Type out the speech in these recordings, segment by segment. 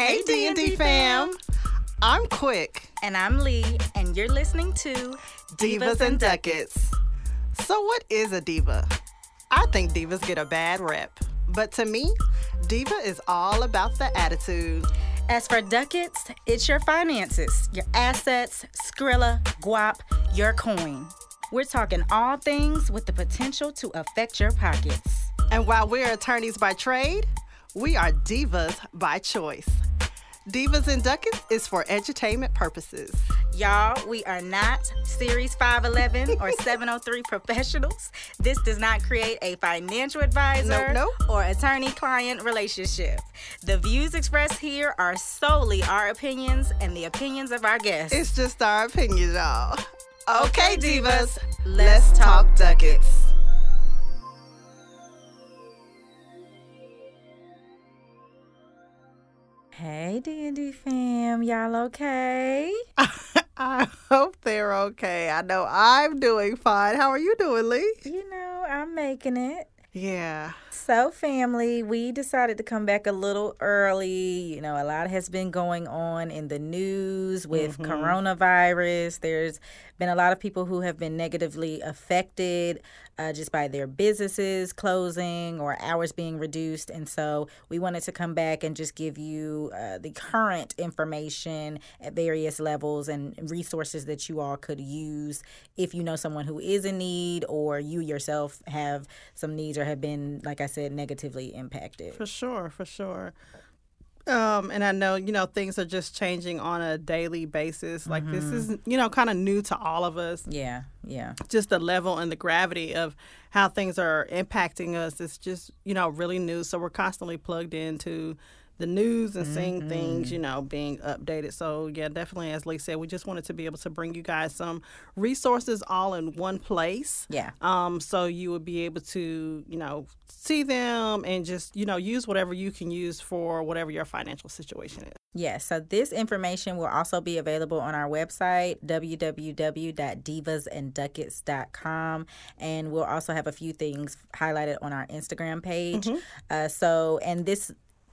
Hey D&D fam. I'm Quick. And I'm Lee, and you're listening to Divas and Ducats. So what is a diva? I think divas get a bad rep. But to me, diva is all about the attitude. As for ducats, it's your finances, your assets, Skrilla, guap, your coin. We're talking all things with the potential to affect your pockets. And while we're attorneys by trade, we are divas by choice. Divas and Ducats is for entertainment purposes. Y'all, we are not Series 511 or 703 professionals. This does not create a financial advisor Nope, nope. or attorney client relationship. The views expressed here are solely our opinions and the opinions of our guests. It's just our opinion, y'all. Okay, Okay, divas, divas, let's let's talk talk Ducats. Hey, D&D fam, y'all okay? I hope they're okay. I know I'm doing fine. How are you doing, Lee? You know, I'm making it. Yeah. So, family, we decided to come back a little early. You know, a lot has been going on in the news with coronavirus. There's been a lot of people who have been negatively affected uh, just by their businesses closing or hours being reduced. And so, we wanted to come back and just give you uh, the current information at various levels and resources that you all could use if you know someone who is in need or you yourself have some needs or have been, like I said, negatively impacted. For sure, for sure. Um, and I know, you know, things are just changing on a daily basis. Like this is, you know, kind of new to all of us. Yeah, yeah. Just the level and the gravity of how things are impacting us is just, you know, really new. So we're constantly plugged into the news and seeing things, you know, being updated. So yeah, definitely, as Lee said, we just wanted to be able to bring you guys some resources all in one place. Yeah. Um, so you would be able to, you know, see them and just, you know, use whatever you can use for whatever your financial situation is. Yeah, so this information will also be available on our website, www.divasandducats.com. And we'll also have a few things highlighted on our Instagram page. Uh, so, and this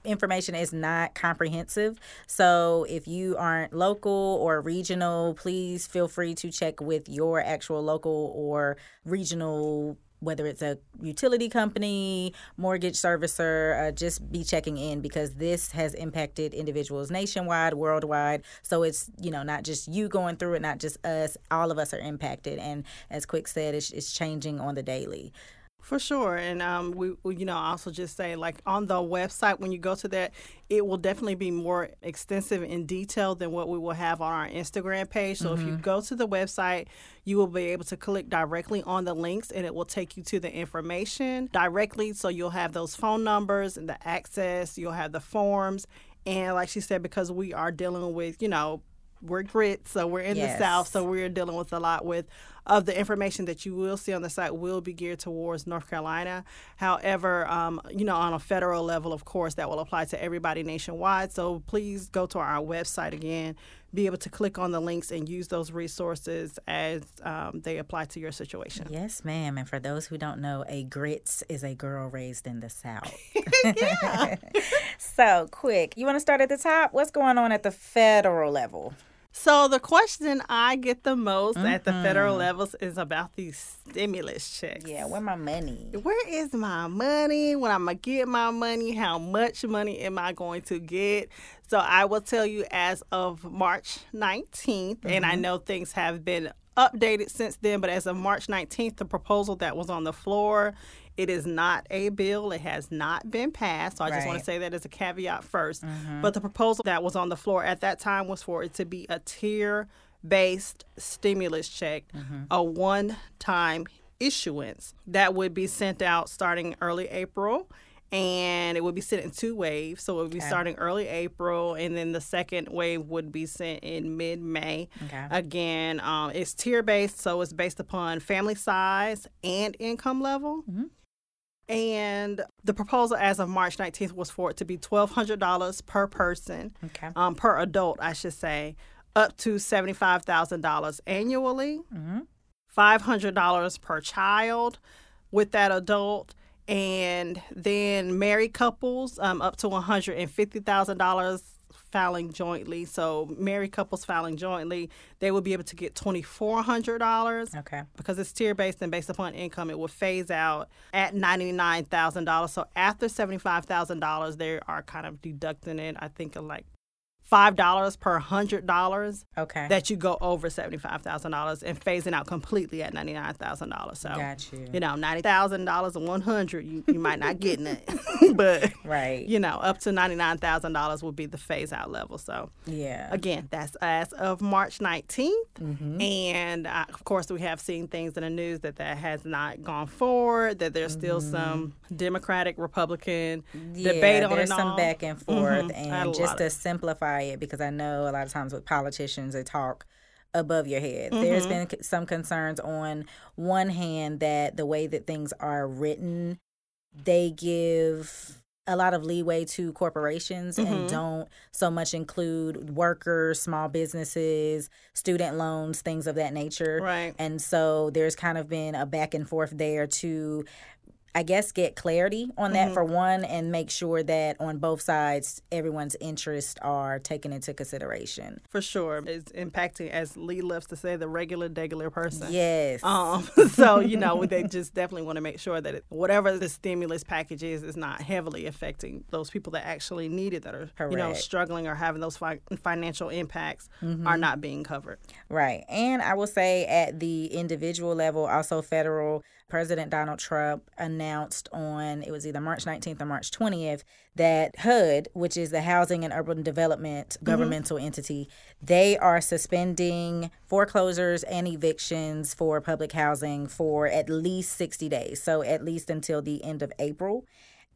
information is not comprehensive. So if you aren't local or regional, please feel free to check with your actual local or regional whether it's a utility company, mortgage servicer, uh, just be checking in because this has impacted individuals nationwide, worldwide. So it's, you know, not just you going through it, not just us, all of us are impacted. And as Quick said, it's, it's changing on the daily. For sure. And um, we, we, you know, also just say like on the website, when you go to that, it will definitely be more extensive in detail than what we will have on our Instagram page. So if you go to the website, you will be able to click directly on the links and it will take you to the information directly. So you'll have those phone numbers and the access, you'll have the forms. And like she said, because we are dealing with, you know, we're grit, so we're in Yes. the South, so we're dealing with a lot with of the information that you will see on the site will be geared towards North Carolina. However, um, you know, on a federal level, of course, that will apply to everybody nationwide. So please go to our website again, be able to click on the links and use those resources as um, they apply to your situation. Yes, ma'am. And for those who don't know, a grits is a girl raised in the South. so, quick, you want to start at the top? What's going on at the federal level? So the question I get the most at the federal levels is about these stimulus checks. Yeah, where my money? where is my money? When I'm gonna get my money? How much money am I going to get? So I will tell you as of March 19th, and I mm-hmm. know things have been updated since then, but as of March 19th, the proposal that was on the floor, it is not a bill. It has not been passed. So I just want to say that as a caveat 1st mm-hmm. But the proposal that was on the floor at that time was for it to be a tier based stimulus check, mm-hmm. a one time issuance that would be sent out starting early April. And it would be sent in two waves. So it would be starting early April, and then the second wave would be sent in mid May. Okay. Again, um, it's tier based, so it's based upon family size and income level. Mm-hmm. And the proposal as of March 19th was for it to be $1,200 per person, Okay. um, per adult, I should say, up to $75,000 annually, $500 per child with that adult, and then married couples um, up to $150,000 filing jointly, so married couples filing jointly, they will be able to get twenty four hundred dollars. Okay. Because it's tier based and based upon income, it will phase out at ninety nine thousand dollars. So after seventy five thousand dollars, they are kind of deducting it. I think like five dollars per hundred dollars Okay. that you go over seventy five thousand dollars and phasing out completely at ninety nine thousand dollars. So Got you. you know, ninety thousand dollars and one hundred, you you might not getting it, but Right. you know, up to ninety nine thousand dollars would be the phase out level. So Yeah. again, that's as of March 19th. Mm-hmm. And uh, of course, we have seen things in the news that that has not gone forward, that there's still some Democratic, Republican debate Mm-hmm. yeah, on there's some all. back and forth, Mhm. A and just to simplify it, because I know a lot of times with politicians they talk above your head. There's Mm-hmm. been some concerns on one hand that the way that things are written, they give a lot of leeway to corporations Mm-hmm. and don't so much include workers, small businesses, student loans, things of that nature. Right. And so there's kind of been a back and forth there to, I guess, get clarity on that for one and make sure that on both sides, everyone's interests are taken into consideration. For sure. It's impacting, as Lee loves to say, the regular, degular person. Yes. Um, so you know they just definitely want to make sure that it, whatever the stimulus package is is not heavily affecting those people that actually need it that are you know struggling or having those fi- financial impacts are not being covered. Right. And I will say at the individual level, also federal, President Donald Trump announced on, it was either March 19th or March 20th, that HUD, which is the Housing and Urban Development mm-hmm. governmental entity, they are suspending foreclosures and evictions for public housing for at least 60 days. So at least until the end of April.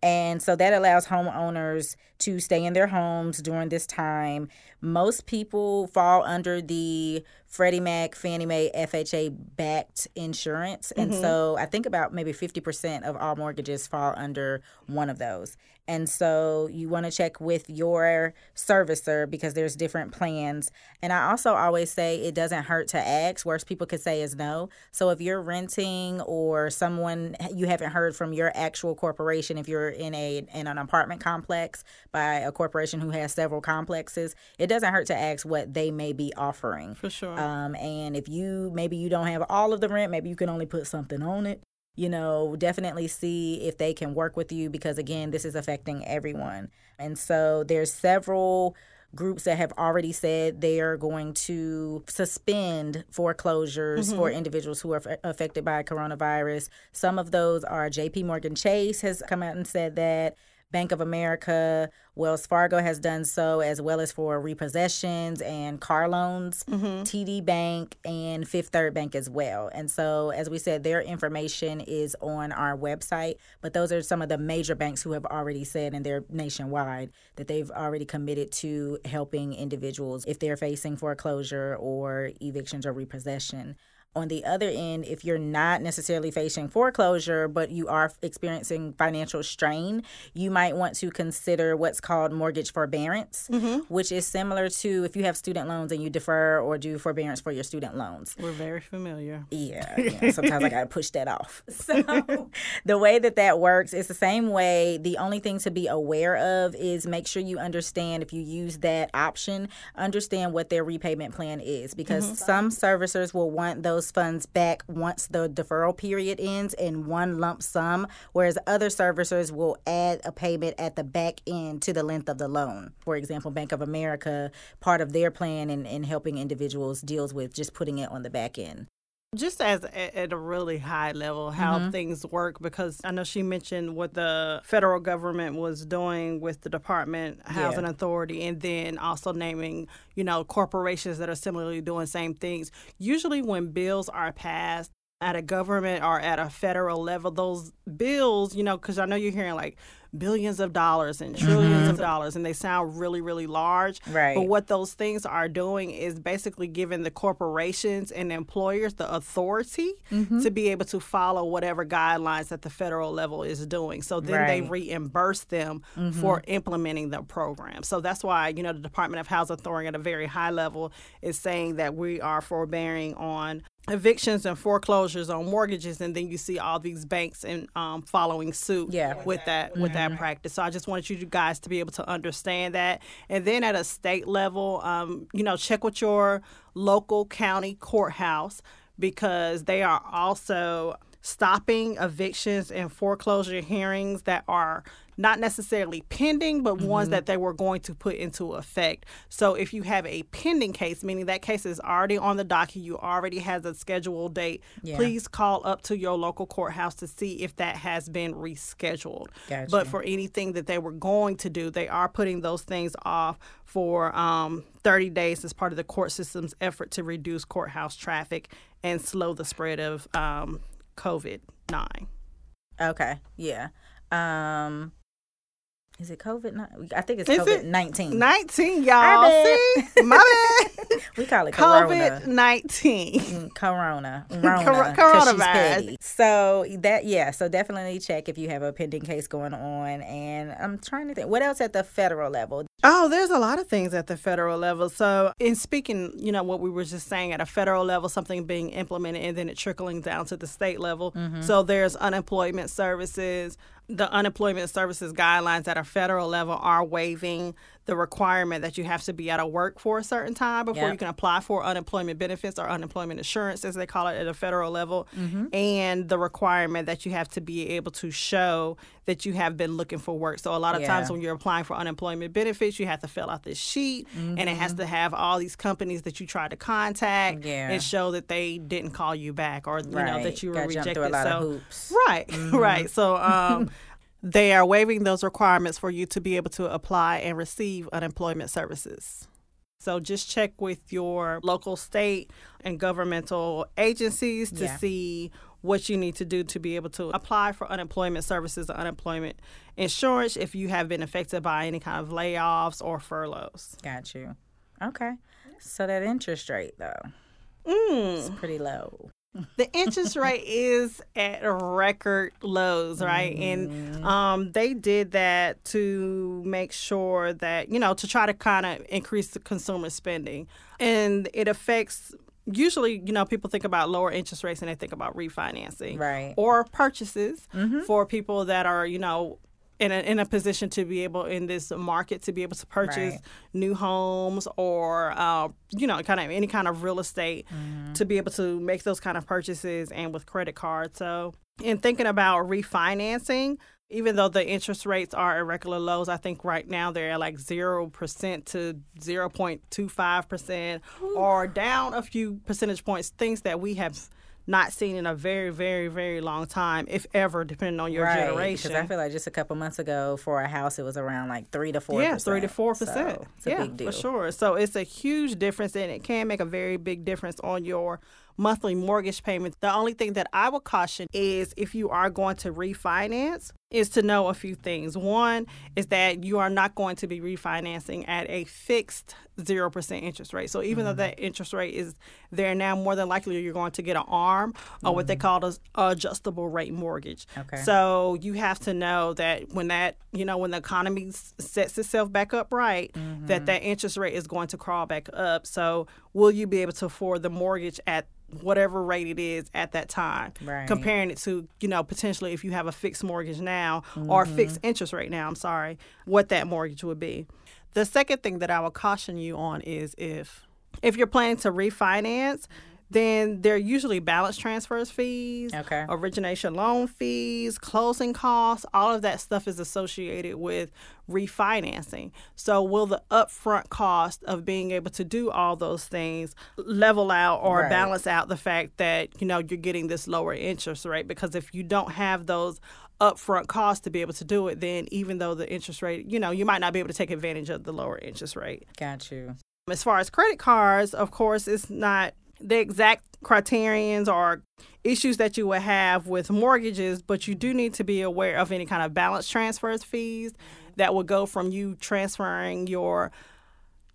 And so that allows homeowners to stay in their homes during this time. Most people fall under the Freddie Mac, Fannie Mae, FHA backed insurance. And mm-hmm. so I think about maybe 50% of all mortgages fall under one of those. And so you want to check with your servicer because there's different plans. And I also always say it doesn't hurt to ask. Worst people could say is no. So if you're renting or someone you haven't heard from your actual corporation, if you're in a in an apartment complex by a corporation who has several complexes, it doesn't hurt to ask what they may be offering. For sure. Um, and if you maybe you don't have all of the rent, maybe you can only put something on it. You know, definitely see if they can work with you because again, this is affecting everyone. And so there's several groups that have already said they are going to suspend foreclosures for individuals who are f- affected by coronavirus. Some of those are JP Morgan Chase has come out and said that Bank of America, Wells Fargo has done so, as well as for repossessions and car loans, mm-hmm. TD Bank, and Fifth Third Bank as well. And so, as we said, their information is on our website, but those are some of the major banks who have already said, and they're nationwide, that they've already committed to helping individuals if they're facing foreclosure or evictions or repossession. On the other end, if you're not necessarily facing foreclosure, but you are experiencing financial strain, you might want to consider what's called mortgage forbearance, mm-hmm. which is similar to if you have student loans and you defer or do forbearance for your student loans. We're very familiar. Yeah, yeah, sometimes I got to push that off. So, the way that that works is the same way. The only thing to be aware of is make sure you understand if you use that option, understand what their repayment plan is because mm-hmm. some servicers will want those funds back once the deferral period ends in one lump sum, whereas other servicers will add a payment at the back end to the length of the loan. For example, Bank of America, part of their plan in, in helping individuals deals with just putting it on the back end. Just as a, at a really high level how mm-hmm. things work because i know she mentioned what the federal government was doing with the department housing authority and then also naming you know corporations that are similarly doing same things. Usually when bills are passed at a government or at a federal level those bills you know because i know you're hearing like billions of dollars and 10000000000s of dollars and they sound really really large Right. but what those things are doing is basically giving the corporations and employers the authority Mm-hmm. to be able to follow whatever guidelines that the federal level is doing. So then they Right. Mm-hmm. reimburse them for implementing the program. So that's why, you know, the Department of Housing Authority at a very high level is saying that we are forbearing on evictions and foreclosures on mortgages and then you see all these banks and um, following suit Yeah. with that with that practice. So i just wanted you guys to be able to understand that. And then at a state level um, you know check with your local county courthouse because they are also stopping evictions and foreclosure hearings that are not necessarily pending, but ones that they were going to put into effect. So if you have a pending case, meaning that case is already on the docket, you already has a scheduled date, Yeah. please call up to your local courthouse to see if that has been rescheduled. Gotcha. But for anything that they were going to do, they are putting those things off for um, 30 days as part of the court system's effort to reduce courthouse traffic and slow the spread of um, COVID 9. Okay. Yeah. Um is it COVID? ni- I think it's COVID nineteen. 19, y'all. See? My bad. We call it COVID nineteen. Mm, Corona, Rona, Cor- she's coronavirus. So that yeah, so definitely check if you have a pending case going on. And I'm trying to think, what else at the federal level? Oh, there's a lot of things at the federal level. So, in speaking, you know, what we were just saying at a federal level, something being implemented and then it trickling down to the state level. So, there's unemployment services. The unemployment services guidelines at a federal level are waiving the requirement that you have to be out of work for a certain time before Yep. you can apply for unemployment benefits or unemployment insurance, as they call it at a federal level, and the requirement that you have to be able to show that you have been looking for work. So, a lot of times when you're applying for unemployment benefits, you have to fill out this sheet, and it has to have all these companies that you tried to contact Mm-hmm. Yeah. and show that they didn't call you back or you know that you were Gotta rejected. through a lot so right, right. So um, they are waiving those requirements for you to be able to apply and receive unemployment services. So just check with your local, state, and governmental agencies to Yeah. see what you need to do to be able to apply for unemployment services or unemployment insurance if you have been affected by any kind of layoffs or furloughs. Got you. Okay. So that interest rate though, Mm. is pretty low. The interest rate is at record lows, right? And um, they did that to make sure that, you know, to try to kind of increase the consumer spending. And it affects, usually, you know, people think about lower interest rates and they think about refinancing Right. or purchases for people that are, you know, in a, in a position to be able in this market to be able to purchase Right. new homes or uh, you know kind of any kind of real estate to be able to make those kind of purchases and with credit cards. So in thinking about refinancing even though the interest rates are at regular lows i think right now they're at like 0% to 0.25% or down a few percentage points things that we have not seen in a very very very long time if ever depending on your right. generation Because I feel like just a couple months ago for a house, it was around like three to four. yeah, three to four percent. So it's a yeah, big deal. for sure. So it's a huge difference, and it can make a very big difference on your monthly mortgage payment. The only thing that I would caution is if you are going to refinance, is to know a few things. One is that you are not going to be refinancing at a fixed zero percent interest rate. So even though mm-hmm. that interest rate is there now, more than likely you're going to get an arm or what they mm-hmm. call a adjustable rate mortgage. Okay. So you have to know that when that you know when the economy s- sets itself back up right, that mm-hmm. that interest rate is going to crawl back up. So will you be able to afford the mortgage at whatever rate it is at that time? Right. Comparing it to you know potentially if you have a fixed mortgage now or fixed mm-hmm. interest rate now. I'm sorry, what that mortgage would be. The second thing that I would caution you on is if if you're planning to refinance. Then there are usually balance transfers fees, Okay. origination loan fees, closing costs, all of that stuff is associated with refinancing. So, will the upfront cost of being able to do all those things level out or Right. balance out the fact that, you know, you're getting this lower interest rate? Because if you don't have those upfront cost to be able to do it, then even though the interest rate, you know, you might not be able to take advantage of the lower interest rate. Got you. As far as credit cards, of course, it's not the exact criterions or issues that you would have with mortgages, but you do need to be aware of any kind of balance transfers fees that would go from you transferring your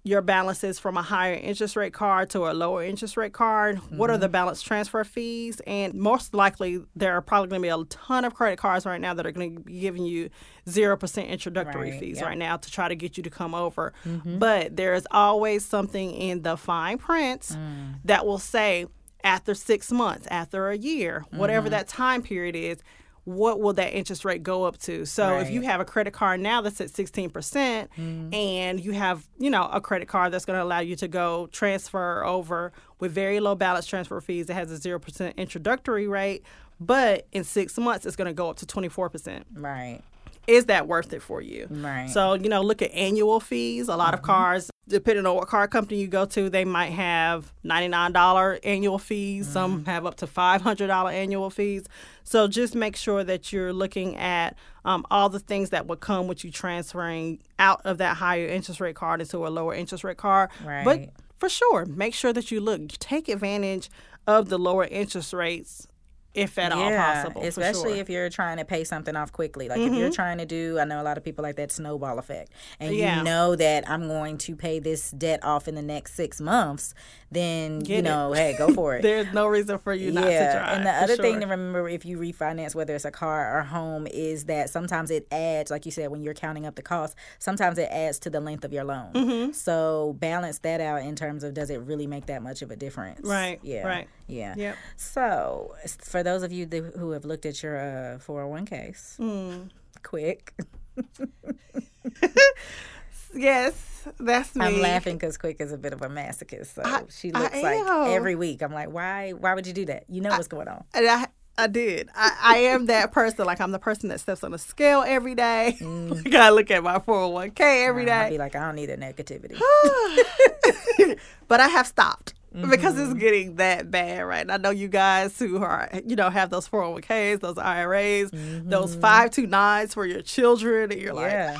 your balances from a higher interest rate card to a lower interest rate card. What are the mm-hmm. balance transfer fees? And most likely, there are probably going to be a ton of credit cards right now that are going to be giving you 0% introductory Right, fees yep. right now to try to get you to come over. Mm-hmm. But there is always something in the fine print mm. that will say, after six months, after a year, whatever mm-hmm. that time period is, what will that interest rate go up to? So if you have a credit card now that's at 16% mm-hmm. and you have, you know, a credit card that's going to allow you to go transfer over with very low balance transfer fees that has a 0% introductory rate, but in 6 months it's going to go up to 24% Right. is that worth it for you? Right. So, you know, look at annual fees. A lot of mm-hmm. cars, depending on what car company you go to, they might have $99 annual fees. Some have up to $500 annual fees. So just make sure that you're looking at um, all the things that would come with you transferring out of that higher interest rate card into a lower interest rate card. But for sure, make sure that you look, take advantage of the lower interest rates if at all possible. especially sure. Mm-hmm. if you're trying to pay something off quickly. Like if you're trying to do, I know a lot of people like that snowball effect, and Yeah. you know that I'm going to pay this debt off in the next six months. Then you Get it. know, hey, go for it. There's no reason for you not to yeah, try. and the other thing to remember if you refinance, whether it's a car or home, is that sometimes it adds, like you said, when you're counting up the cost, sometimes it adds to the length of your loan. Mm-hmm. So balance that out in terms of does it really make that much of a difference? Right, Yeah. right. Yeah. Yep. So for those of you th- who have looked at your uh, 401ks, Mm. quick. Yes, that's me. I'm laughing because Quick is a bit of a masochist. So I- she I looks like am. every week. I'm like, why? Why would you do that? You know what's going on. And I, I did. I, I am that person. Like I'm the person that steps on a scale every day. like I look at my 401k every I'd be like, I don't need a negativity. but I have stopped because it's Mm-hmm. getting that bad, right? And I know you guys who are, you know, have those 401ks, those IRAs, those 529s for your children, and you're like, Mm-hmm.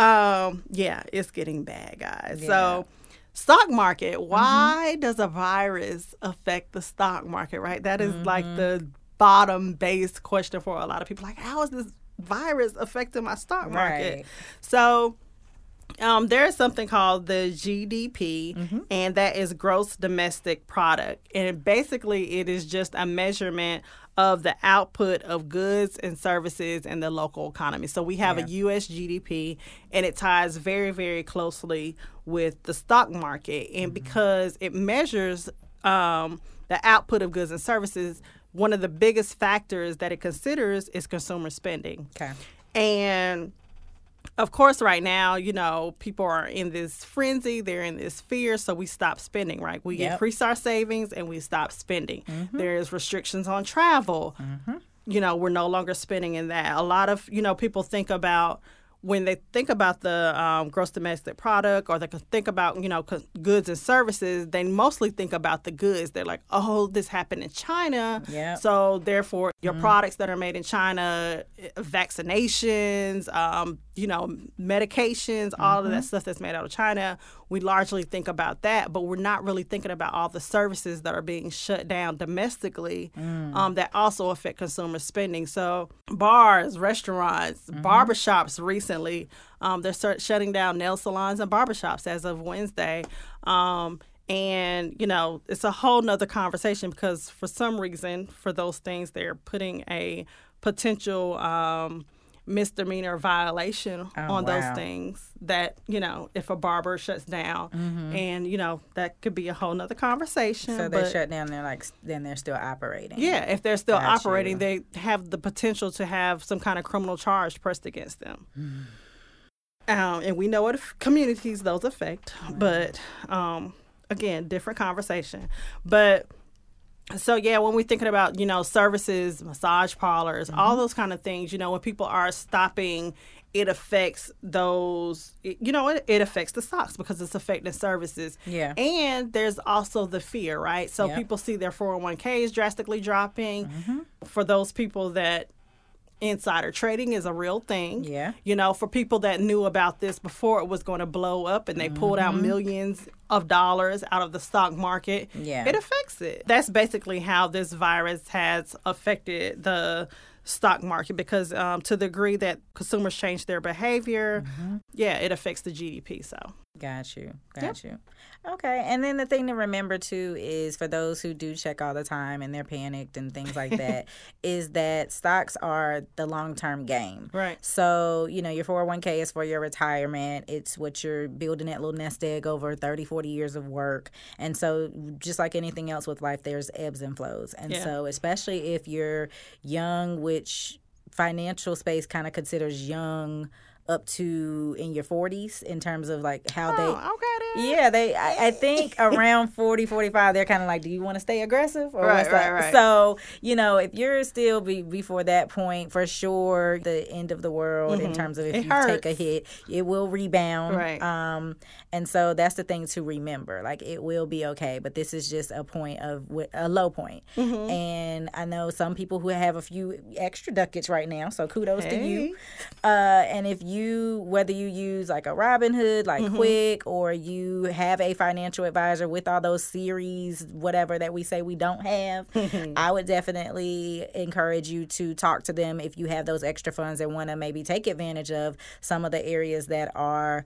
Yeah. Um, yeah, it's getting bad, guys. So, stock market. Mm-hmm. Why does a virus affect the stock market? Right, that is like Mm-hmm. the bottom base question for a lot of people. Like, how is this virus affecting my stock market? Right. So. Um, there is something called the GDP, Mm-hmm. and that is gross domestic product. And basically, it is just a measurement of the output of goods and services in the local economy. So we have a U.S. GDP, and it ties very, very closely with the stock market. And Mm-hmm. because it measures um, the output of goods and services, one of the biggest factors that it considers is consumer spending. Okay. And of course, right now, you know, people are in this frenzy, they're in this fear, so we stop spending, right? We Yep. increase our savings and we stop spending. There's restrictions on travel. You know, we're no longer spending in that. A lot of, you know, people think about when they think about the um, gross domestic product or they can think about, you know, goods and services, they mostly think about the goods. They're like, oh, this happened in China. Yep. So therefore, your products that are made in China, eh, vaccinations, um, you know, medications, all of that stuff that's made out of China, we largely think about that, but we're not really thinking about all the services that are being shut down domestically um, that also affect consumer spending. So bars, restaurants, barbershops recently, um, they're start shutting down nail salons and barbershops as of Wednesday. Um, and, you know, it's a whole nother conversation because for some reason, for those things, they're putting a potential um, misdemeanor violation Oh, on wow. those things that, you know, if a barber shuts down. And, you know, that could be a whole nother conversation. So they shut down. They're like, then they're still operating. yeah, if they're still Got operating, you. they have the potential to have some kind of criminal charge pressed against them. Um, and we know what communities those affect, but um, again, different conversation. But so yeah, when we're thinking about you know services, massage parlors, all mm-hmm. those kind of things, you know, when people are stopping, it affects those. You know, it, it affects the stocks because it's affecting services. Yeah. and there's also the fear, right? So Yep. people see their 401ks drastically dropping. Mm-hmm. For those people that insider trading is a real thing. Yeah. You know, for people that knew about this before it was going to blow up and they pulled out millions of dollars out of the stock market, Yeah. it affects it. That's basically how this virus has affected the stock market because um, to the degree that consumers change their behavior, yeah, it affects the GDP. So Got you. Got yep. you. Okay. And then the thing to remember too is for those who do check all the time and they're panicked and things like that, is that stocks are the long term game. Right. So, you know, your 401k is for your retirement. It's what you're building that little nest egg over 30, 40 years of work. And so, just like anything else with life, there's ebbs and flows. And yeah. so, especially if you're young, which financial space kind of considers young up to in your 40s in terms of like how oh, they okay yeah they I, I, think around 40 45 they're kind of like do you want to stay aggressive or right, right, right. so you know if you're still be, before that point for sure the end of the world mm-hmm. in terms of if it you hurts. take a hit it will rebound right um and so that's the thing to remember like it will be okay but this is just a point of a low point. Mm-hmm. and i know some people who have a few extra ducats right now so kudos hey. to you uh and if you you whether you use like a Robinhood, like mm-hmm. Quick, or you have a financial advisor with all those series, whatever that we say we don't have, I would definitely encourage you to talk to them if you have those extra funds and want to maybe take advantage of some of the areas that are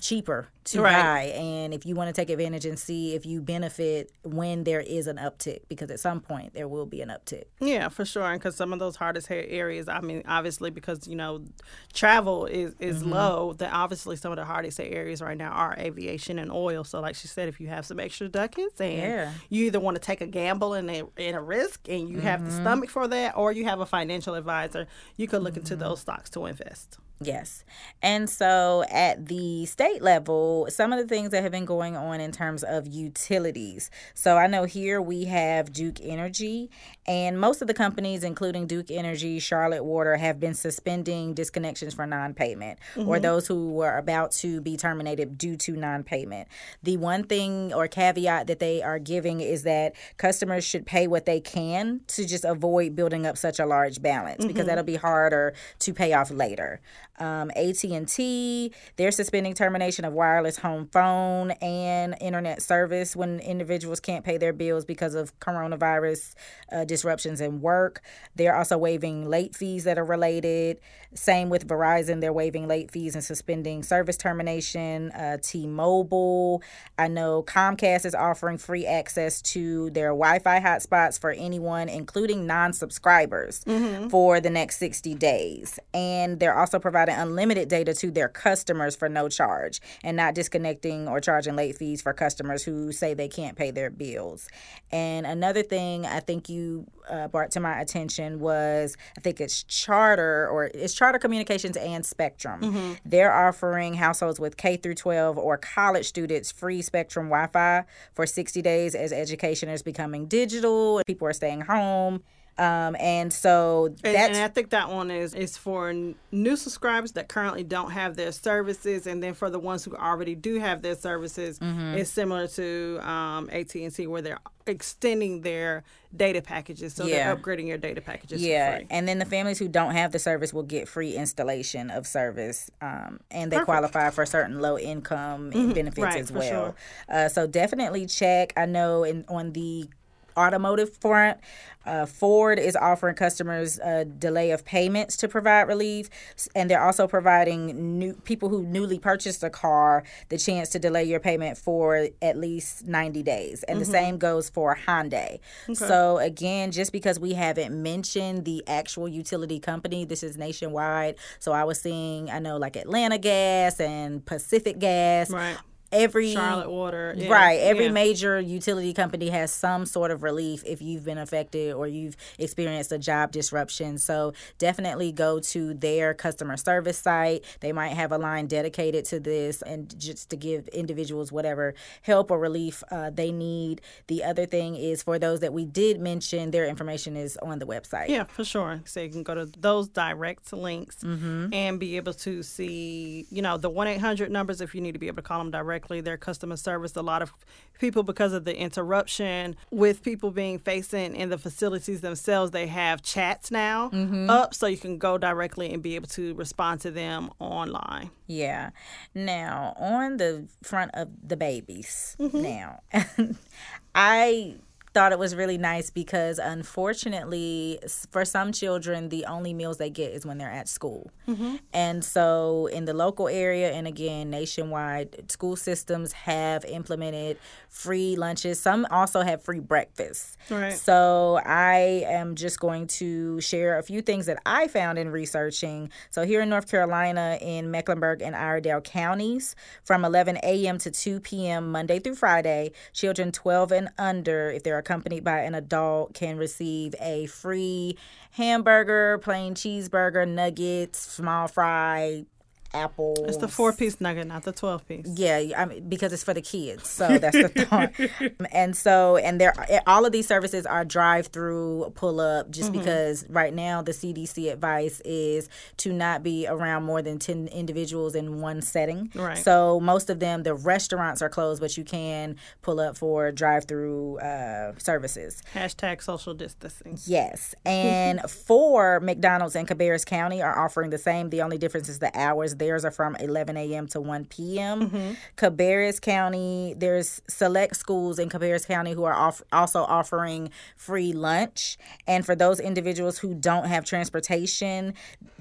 cheaper to right. buy and if you want to take advantage and see if you benefit when there is an uptick because at some point there will be an uptick yeah for sure and because some of those hardest hit areas i mean obviously because you know travel is is mm-hmm. low that obviously some of the hardest hit areas right now are aviation and oil so like she said if you have some extra ducats and yeah. you either want to take a gamble and a, and a risk and you mm-hmm. have the mm-hmm. stomach for that or you have a financial advisor you could look mm-hmm. into those stocks to invest Yes. And so at the state level, some of the things that have been going on in terms of utilities. So I know here we have Duke Energy, and most of the companies, including Duke Energy, Charlotte Water, have been suspending disconnections for non payment mm-hmm. or those who were about to be terminated due to non payment. The one thing or caveat that they are giving is that customers should pay what they can to just avoid building up such a large balance mm-hmm. because that'll be harder to pay off later um, AT&T, they're suspending termination of wireless home phone and internet service when individuals can't pay their bills because of coronavirus uh, disruptions in work. They're also waiving late fees that are related. Same with Verizon, they're waiving late fees and suspending service termination. Uh, T-Mobile, I know Comcast is offering free access to their Wi-Fi hotspots for anyone, including non-subscribers, mm-hmm. for the next 60 days. And they're also providing providing unlimited data to their customers for no charge and not disconnecting or charging late fees for customers who say they can't pay their bills. And another thing I think you uh, brought to my attention was I think it's Charter or it's Charter Communications and Spectrum. Mm-hmm. They're offering households with K through 12 or college students free Spectrum Wi-Fi for 60 days as education is becoming digital. People are staying home um, and so that's and, and, I think that one is is for new subscribers that currently don't have their services, and then for the ones who already do have their services, mm-hmm. it's similar to um, AT and T where they're extending their data packages, so yeah. they're upgrading your data packages. Yeah, and then the families who don't have the service will get free installation of service, um, and they Perfect. qualify for certain low income mm-hmm. benefits right, as well. Sure. Uh, so definitely check. I know in on the automotive front. Uh, Ford is offering customers a delay of payments to provide relief, and they're also providing new people who newly purchased a car the chance to delay your payment for at least 90 days. And mm-hmm. the same goes for Hyundai. Okay. So again, just because we haven't mentioned the actual utility company, this is nationwide. So I was seeing, I know like Atlanta Gas and Pacific Gas. Right every Charlotte Water, yeah. right? Every yeah. major utility company has some sort of relief if you've been affected or you've experienced a job disruption. So definitely go to their customer service site. They might have a line dedicated to this, and just to give individuals whatever help or relief uh, they need. The other thing is for those that we did mention, their information is on the website. Yeah, for sure. So you can go to those direct links mm-hmm. and be able to see, you know, the one eight hundred numbers if you need to be able to call them directly directly their customer service. A lot of people, because of the interruption with people being facing in the facilities themselves, they have chats now mm-hmm. up so you can go directly and be able to respond to them online. Yeah. Now, on the front of the babies, mm-hmm. now, I thought it was really nice because unfortunately, for some children, the only meals they get is when they're at school. Mm-hmm. And so, in the local area, and again, nationwide, school systems have implemented free lunches. Some also have free breakfasts. Right. So, I am just going to share a few things that I found in researching. So, here in North Carolina, in Mecklenburg and Iredell counties, from 11 a.m. to 2 p.m., Monday through Friday, children 12 and under, if they're accompanied by an adult, can receive a free hamburger, plain cheeseburger, nuggets, small fry, apples. It's the four piece nugget, not the twelve piece. Yeah, I mean, because it's for the kids, so that's the thought. and so, and there, all of these services are drive through, pull up, just mm-hmm. because right now the CDC advice is to not be around more than ten individuals in one setting. Right. So most of them, the restaurants are closed, but you can pull up for drive through uh, services. Hashtag social distancing. Yes, and four McDonald's in Cabarrus County are offering the same. The only difference is the hours theirs are from 11 a.m. to 1 p.m. Mm-hmm. Cabarrus County, there's select schools in Cabarrus County who are off- also offering free lunch. And for those individuals who don't have transportation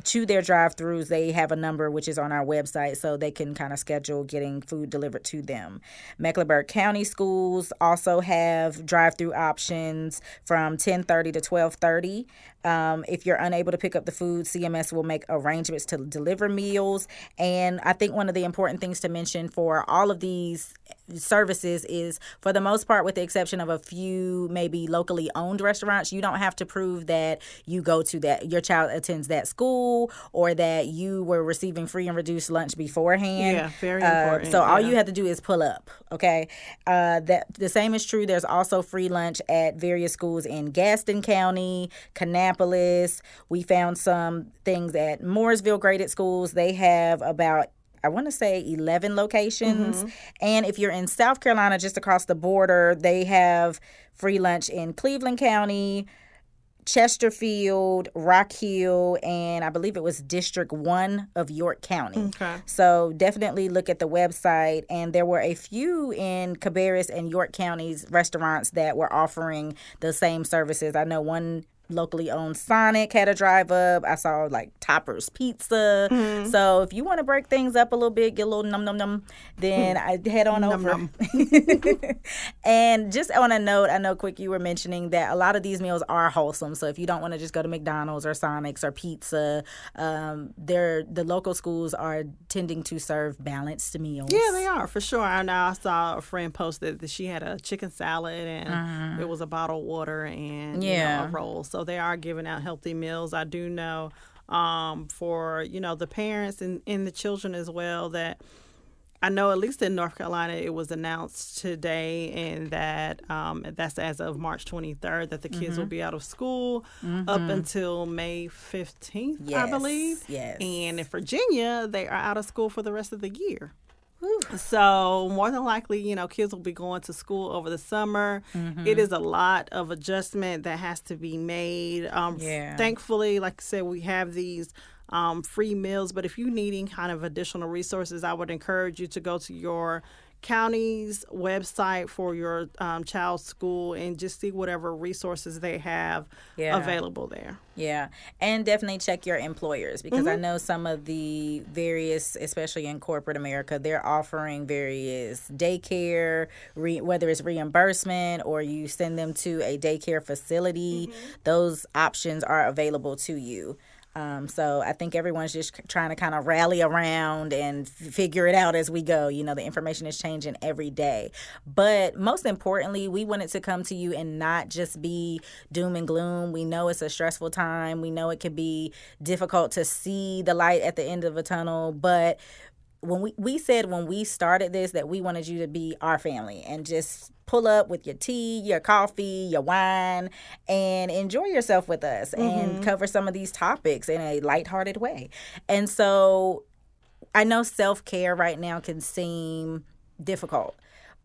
to their drive throughs, they have a number which is on our website so they can kind of schedule getting food delivered to them. Mecklenburg County schools also have drive through options from 10:30 to 12:30. Um, if you're unable to pick up the food, CMS will make arrangements to deliver meals. And I think one of the important things to mention for all of these services is, for the most part, with the exception of a few maybe locally owned restaurants, you don't have to prove that you go to that, your child attends that school or that you were receiving free and reduced lunch beforehand. Yeah, very important. Uh, so yeah. all you have to do is pull up. Okay. Uh, that the same is true. There's also free lunch at various schools in Gaston County, Kannapolis. We found some things at Mooresville graded schools. They have about I want to say 11 locations. Mm-hmm. And if you're in South Carolina, just across the border, they have free lunch in Cleveland County, Chesterfield, Rock Hill, and I believe it was District 1 of York County. Okay. So definitely look at the website. And there were a few in Cabarrus and York counties restaurants that were offering the same services. I know one locally owned Sonic had a drive up. I saw like Topper's Pizza. Mm-hmm. So if you want to break things up a little bit, get a little num num num, then I head on num, over. and just on a note, I know quick you were mentioning that a lot of these meals are wholesome. So if you don't want to just go to McDonald's or Sonic's or pizza, um, they're the local schools are tending to serve balanced meals. Yeah, they are for sure. I know I saw a friend post that she had a chicken salad and uh-huh. it was a bottled water and yeah. You know, a roll. So they are giving out healthy meals. I do know um, for you know the parents and, and the children as well that I know at least in North Carolina it was announced today and that um, that's as of March 23rd that the kids mm-hmm. will be out of school mm-hmm. up until May 15th, yes. I believe. Yes. And in Virginia, they are out of school for the rest of the year. So more than likely, you know, kids will be going to school over the summer. Mm-hmm. It is a lot of adjustment that has to be made. Um, yeah. Thankfully, like I said, we have these um, free meals. But if you're needing kind of additional resources, I would encourage you to go to your county's website for your um, child's school and just see whatever resources they have yeah. available there. Yeah, and definitely check your employers because mm-hmm. I know some of the various, especially in corporate America, they're offering various daycare, re- whether it's reimbursement or you send them to a daycare facility. Mm-hmm. Those options are available to you. Um, so I think everyone's just trying to kind of rally around and figure it out as we go. You know, the information is changing every day. But most importantly, we wanted to come to you and not just be doom and gloom. We know it's a stressful time. We know it can be difficult to see the light at the end of a tunnel, but when we, we said when we started this that we wanted you to be our family and just pull up with your tea, your coffee, your wine, and enjoy yourself with us mm-hmm. and cover some of these topics in a lighthearted way. And so I know self care right now can seem difficult.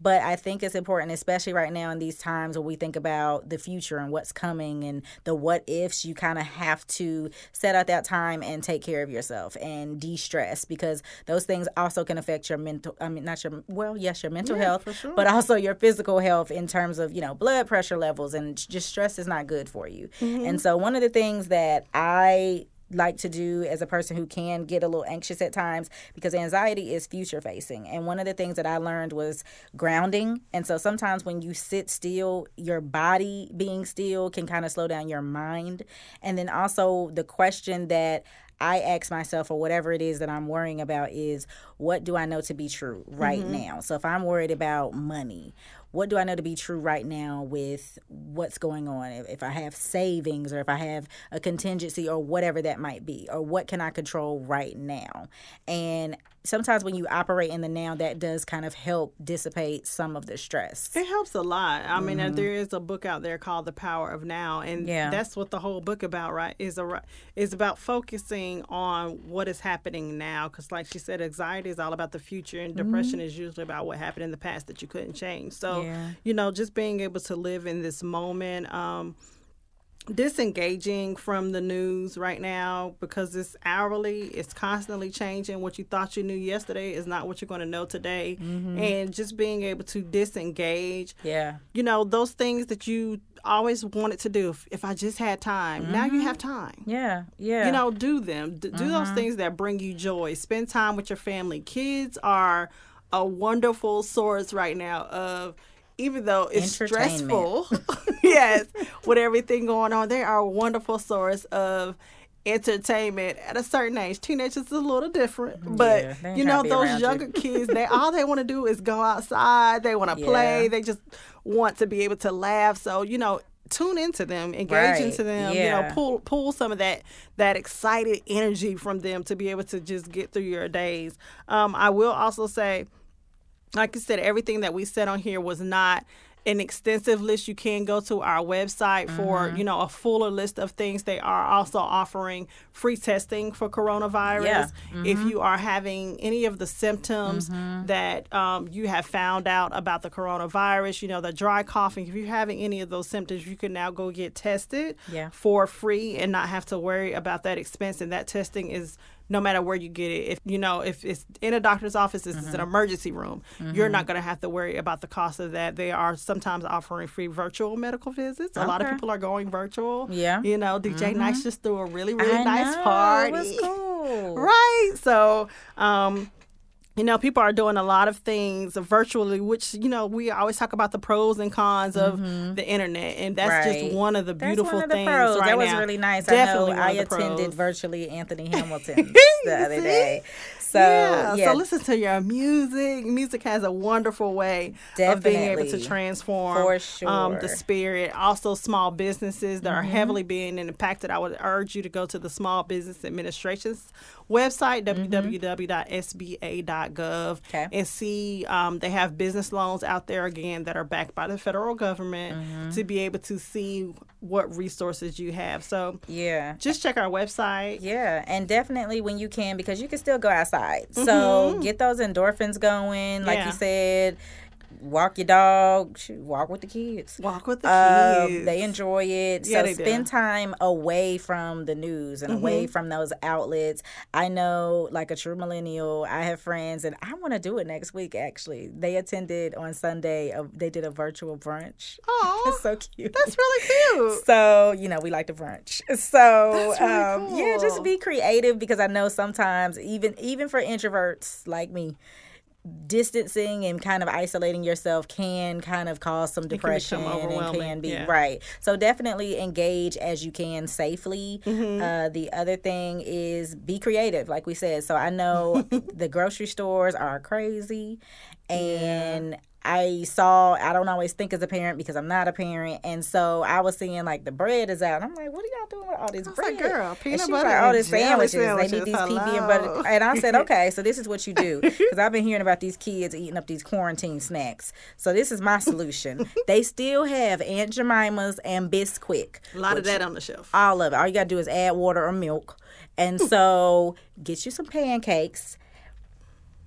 But I think it's important, especially right now in these times when we think about the future and what's coming and the what ifs, you kind of have to set out that time and take care of yourself and de stress because those things also can affect your mental, I mean, not your, well, yes, your mental Yeah, health, sure. but also your physical health in terms of, you know, blood pressure levels and just stress is not good for you. Mm-hmm. And so one of the things that I like to do as a person who can get a little anxious at times because anxiety is future facing. And one of the things that I learned was grounding. And so sometimes when you sit still, your body being still can kind of slow down your mind. And then also the question that I ask myself, or whatever it is that I'm worrying about, is what do I know to be true right mm-hmm. now? So if I'm worried about money, what do I know to be true right now with what's going on? If, if I have savings or if I have a contingency or whatever that might be, or what can I control right now? And sometimes when you operate in the now, that does kind of help dissipate some of the stress. It helps a lot. I mean, uh, there is a book out there called The Power of Now, and Yeah. that's what the whole book about, right? Is a is about focusing on what is happening now. Because, like she said, anxiety is all about the future, and depression is usually about what happened in the past that you couldn't change. So, Yeah. you know, just being able to live in this moment. Um, disengaging from the news right now because it's hourly it's constantly changing. What you thought you knew yesterday is not what you're going to know today. Mm-hmm. And just being able to disengage Yeah. you know those things that you always wanted to do. If, if i just had time now you mm-hmm. have time. Yeah. Yeah. you know do them. D- do those mm-hmm. things that bring you joy. Spend time with your family. Kids are a wonderful source right now of even though it's stressful yes with everything going on they are a wonderful source of entertainment. At a certain age teenagers is a little different but Yeah, you know those you. younger kids they all they want to do is go outside they want to play they just want to be able to laugh. So you know tune into them engage Right, into them you know pull pull some of that that excited energy from them to be able to just get through your days. Um, i will also say like I said, everything that we said on here was not an extensive list. You can go to our website for Mm-hmm. you know a fuller list of things. They are also offering free testing for coronavirus. Yeah. If Mm-hmm. you are having any of the symptoms that um, you have found out about the coronavirus, you know the dry coughing. If you're having any of those symptoms, you can now go get tested Yeah. for free and not have to worry about that expense. And that testing is no matter where you get it. If you know if it's in a doctor's office, it's Mm-hmm. an emergency room. You're not going to have to worry about the cost of that. They are sometimes offering free virtual medical visits. A lot of people are going virtual. Yeah. You know, DJ Nice just threw a really really I nice know, party. It was cool. Right. So, um, you know, people are doing a lot of things virtually, which, you know, we always talk about the pros and cons of the internet. And that's Mm-hmm. Right. just one of the beautiful of the things. pros. Right that was now. really nice. Definitely I know I attended pros. virtually Anthony hamilton the other day. So yeah. yeah, So listen to your music. Music has a wonderful way of being able to transform For um, the spirit. Also, small businesses that are Mm-hmm. heavily being impacted. I would urge you to go to the Small Business Administration's website, www.sba.gov, Mm-hmm. Okay. and see um, they have business loans out there again that are backed by the federal government Mm-hmm. to be able to see what resources you have. So yeah. just check our website. Yeah, and definitely when you can, because you can still go outside. So Mm-hmm. get those endorphins going, like Yeah. you said. Walk your dog. Walk with the kids. Walk with the Um, kids. they enjoy it. Yeah, so they do. spend time away from the news and away Mm-hmm. from those outlets. I know, like a true millennial, I have friends, and I want to do it next week. Actually, they attended on Sunday. Uh, they did a virtual brunch. Oh, that's so cute. that's really cute. So, you know, we like to brunch. So, really um, yeah, just be creative because I know sometimes even even for introverts like me, distancing and kind of isolating yourself can kind of cause some can depression become and can be yeah. right. So definitely engage as you can safely. Mm-hmm. Uh, the other thing is be creative, like we said. So I know the grocery stores are crazy, and I saw, I don't always think as a parent because I'm not a parent. And so I was seeing like the bread is out. I'm like, what are y'all doing with all this bread? like, girl, and peanut was butter like, oh, all these jelly sandwiches. They need sandwiches, these PB and butter. And I said, okay, so this is what you do. Because I've been hearing about these kids eating up these quarantine snacks. So this is my solution. they still have Aunt Jemima's and Bisquick. A lot of that on the shelf. all of it. All you gotta do is add water or milk. And hmm. so get you some pancakes,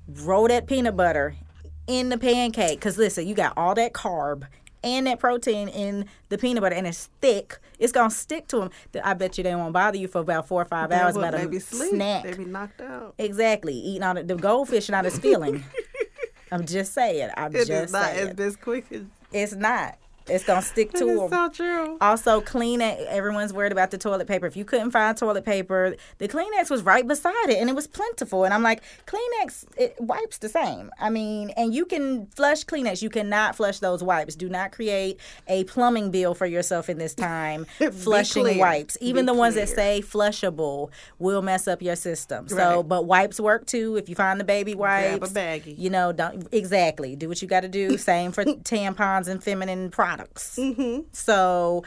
roll that peanut butter in the pancake. Because listen, you got all that carb and that protein in the peanut butter, and it's thick. It's gonna stick to them. I bet you they won't bother you for about four or five They hours. About a be sleep. snack. They be knocked out. Exactly, eating all the, the goldfish not as feeling. I'm just saying. I'm It just is not saying. as this quick as It's not. It's gonna stick to them. so true. Also, Kleenex. Everyone's worried about the toilet paper. If you couldn't find toilet paper, the Kleenex was right beside it, and it was plentiful. And I'm like, Kleenex, it wipes the same. I mean, and you can flush Kleenex. You cannot flush those wipes. Do not create a plumbing bill for yourself in this time. Flushing clear. wipes, even Be the ones that say flushable, will mess up your system. So, but wipes work too. If you find the baby wipes, Grab a baggie. you know, don't exactly do what you got to do. Same for tampons and feminine products. Mm-hmm. So,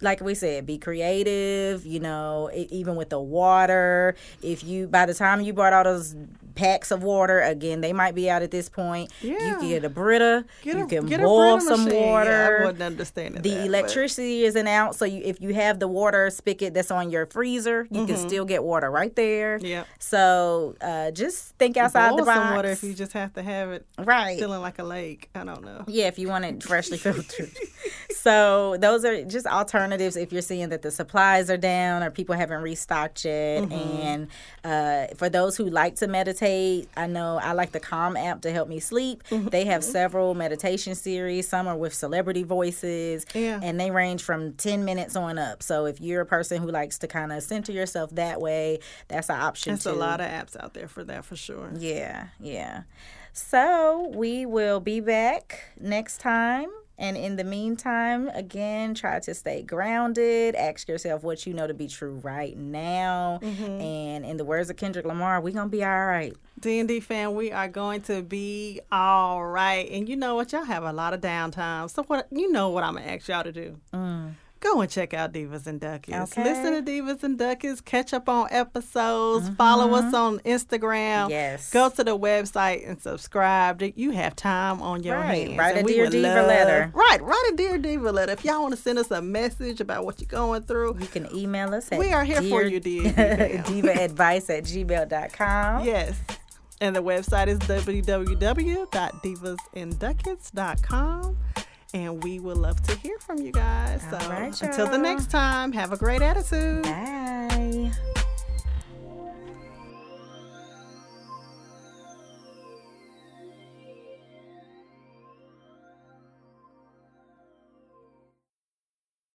like we said, be creative. You know, even with the water. If you by the time you brought all those packs of water, again, they might be out at this point. You Yeah. can get a Brita. Get you a, can get boil a some machine. Yeah, water. I wouldn't understand the that, but- electricity isn't out, so you, if you have the water spigot that's on your freezer, you can still get water right there. Mm-hmm. So uh, just think outside Boil the box. some water if you just have to have it right. feeling like a lake. I don't know. Yeah, if you want it freshly filtered. so those are just alternatives if you're seeing that the supplies are down or people haven't restocked yet. Mm-hmm. And uh, for those who like to meditate, I know I like the Calm app to help me sleep. Mm-hmm. They have several meditation series. Some are with celebrity voices, Yeah. and they range from 10 minutes on up. So if you're a person who likes to kind of center yourself that way, that's an option There's too. a lot of apps out there for that for sure. Yeah, yeah. So we will be back next time. And in the meantime, again, try to stay grounded. Ask yourself what you know to be true right now. Mm-hmm. And in the words of Kendrick Lamar, we're going to be all right. D&D fan, we are going to be all right. And you know what? Y'all have a lot of downtime. So what you know what I'm going to ask y'all to do? Mm. Go and check out Divas and Ducats. Okay. Listen to Divas and Ducats. Catch up on episodes. Follow us on Instagram. Mm-hmm. Yes. Go to the website and subscribe. You have time on your Right. hands. Write a we Dear Diva love- letter. Right. Write a Dear Diva letter. If y'all want to send us a message about what you're going through, You can email us at We are here for you, dear Diva. Advice at gmail.com. Yes. And the website is www.divasandducats.com. And we would love to hear from you guys. So All right, until the next time, have a great attitude. Bye.